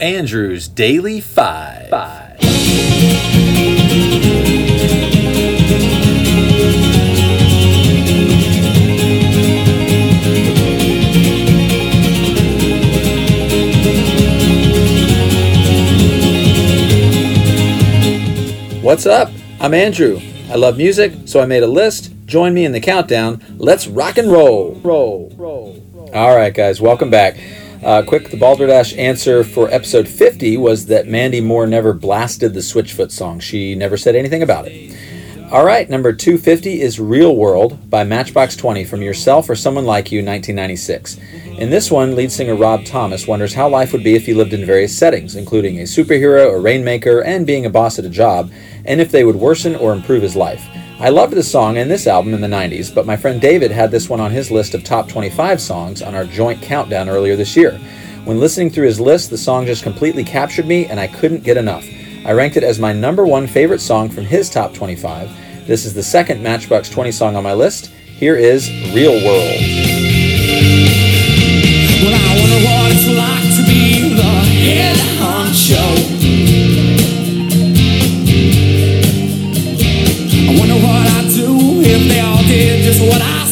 Andrew's Daily Five. Five. What's up? I'm Andrew. I love music, so I made a list. Join me in the countdown. Let's rock and roll. Roll, roll, roll. All right, guys, welcome back. Uh, quick, the Balderdash answer for episode 50 was that Mandy Moore never blasted the Switchfoot song. She never said anything about it. All right, number 250 is Real World by Matchbox 20 from Yourself or Someone Like You, 1996. In this one, lead singer Rob Thomas wonders how life would be if he lived in various settings, including a superhero, a rainmaker, and being a boss at a job, and if they would worsen or improve his life. I loved this song and this album in the 90s, but my friend David had this one on his list of top 25 songs on our joint countdown earlier this year. When listening through his list, the song just completely captured me and I couldn't get enough. I ranked it as my number one favorite song from his top 25. This is the second Matchbox 20 song on my list. Here is Real World. Just what I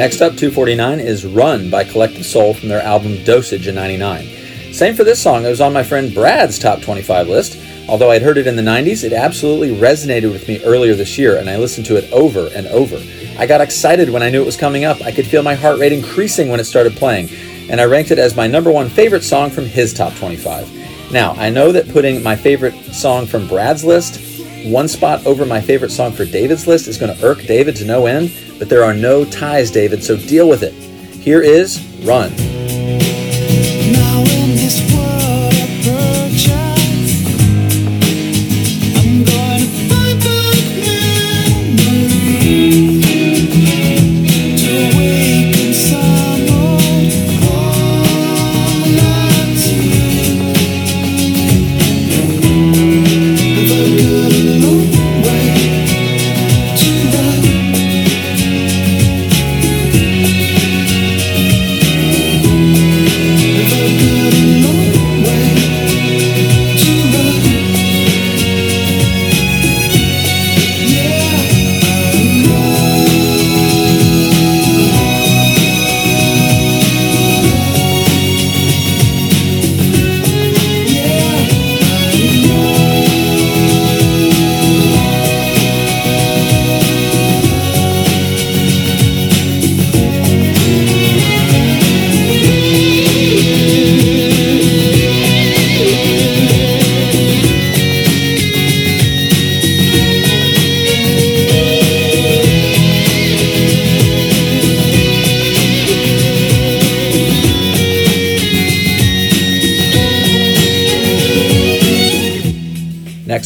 Next up, 249 is Run by Collective Soul from their album Dosage in 99. Same for this song, it was on my friend Brad's top 25 list. Although I'd heard it in the 90s, it absolutely resonated with me earlier this year, and I listened to it over and over. I got excited when I knew it was coming up. I could feel my heart rate increasing when it started playing, and I ranked it as my number one favorite song from his top 25. Now, I know that putting my favorite song from Brad's list one spot over my favorite song for David's list is going to irk David to no end, but there are no ties, David, so deal with it. Here is Run.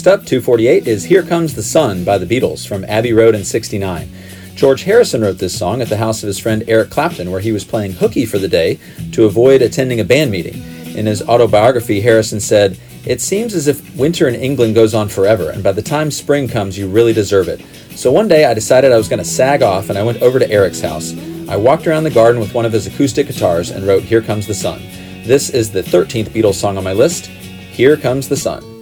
Next up, 248 is Here Comes the Sun by the Beatles from Abbey Road in 69. George Harrison wrote this song at the house of his friend Eric Clapton, where he was playing hooky for the day to avoid attending a band meeting. In his autobiography, Harrison said, It seems as if winter in England goes on forever, and by the time spring comes, you really deserve it. So one day I decided I was going to sag off, and I went over to Eric's house. I walked around the garden with one of his acoustic guitars and wrote Here Comes the Sun. This is the 13th Beatles song on my list. Here Comes the Sun.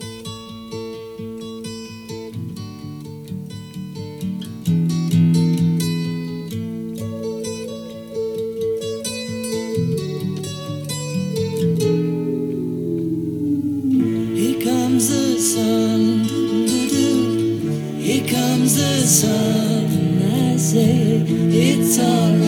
Say it's alright.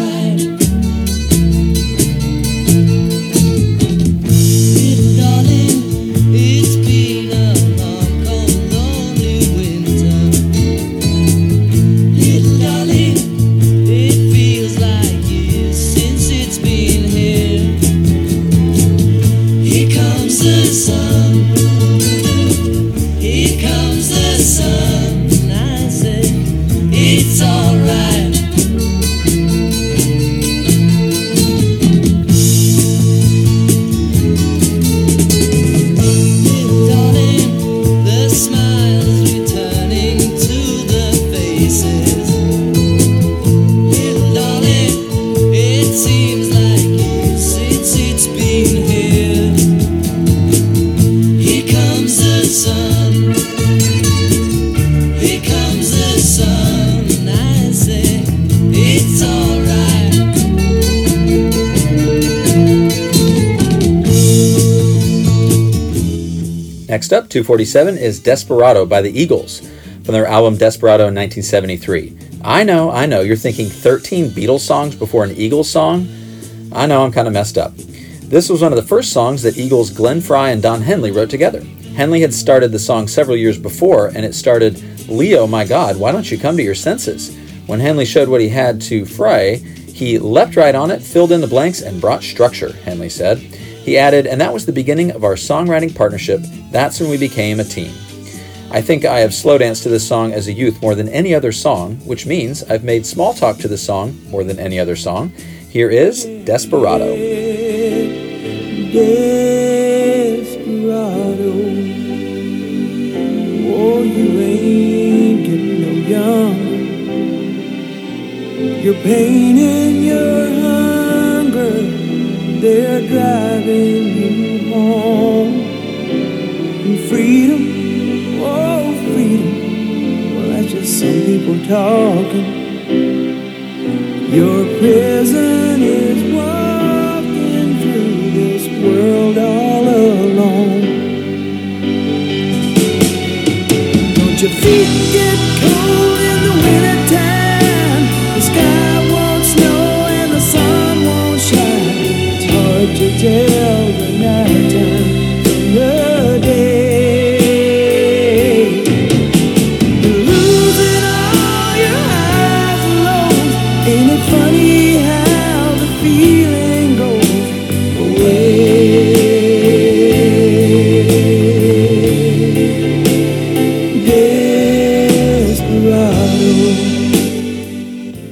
Next up, 247 is Desperado by the Eagles from their album Desperado in 1973. I know, I know, you're thinking 13 Beatles songs before an Eagles song? I know I'm kind of messed up. This was one of the first songs that Eagles Glenn Frey and Don Henley wrote together. Henley had started the song several years before, and it started, Leo, my God, why don't you come to your senses? When Henley showed what he had to Frey, he leapt right on it, filled in the blanks, and brought structure, Henley said. He added, and that was the beginning of our songwriting partnership. That's when we became a team. I think I have slow danced to this song as a youth more than any other song, which means I've made small talk to this song more than any other song. Here is Desperado. Desperado. Oh, you ain't getting no. Your pain your they're driving you home. And freedom, oh, freedom. Well, that's just some people talking. Your prison is walking through this world all alone. Don't your feet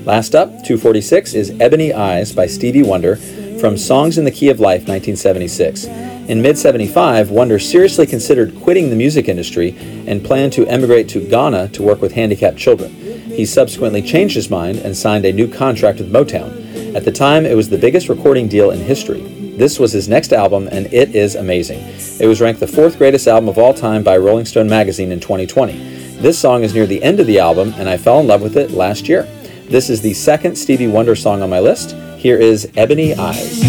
Last up, 246 is Ebony Eyes by Stevie Wonder from Songs in the Key of Life 1976. In mid 75, Wonder seriously considered quitting the music industry and planned to emigrate to Ghana to work with handicapped children. He subsequently changed his mind and signed a new contract with Motown. At the time, it was the biggest recording deal in history. This was his next album, and it is amazing. It was ranked the fourth greatest album of all time by Rolling Stone magazine in 2020. This song is near the end of the album, and I fell in love with it last year. This is the second Stevie Wonder song on my list. Here is Ebony Eyes.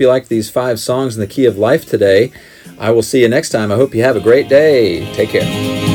Hope you liked these five songs in the key of life today. I will see you next time. I hope you have a great day. Take care.